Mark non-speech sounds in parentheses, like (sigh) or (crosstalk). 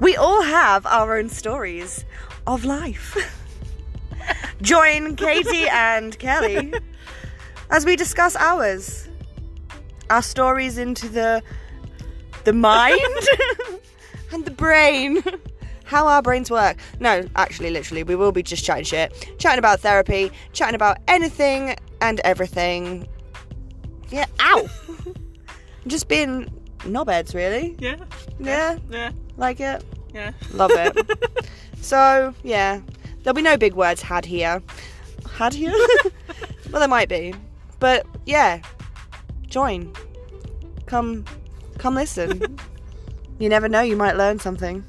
We all have our own stories of life. (laughs) Join Katie and Kelly as we discuss ours. Our stories into the the mind (laughs) and the brain. How our brains work. No, actually, literally, we will be just chatting shit. Chatting about therapy, chatting about anything and everything. Yeah, ow! (laughs) just being knobheads, really. Yeah. Yeah, Yeah. like it. Yeah. Love it. (laughs) so, yeah, there'll be no big words had here. Had here? (laughs) well, there might be. But, yeah, join. Come, come listen. (laughs) you never know, you might learn something.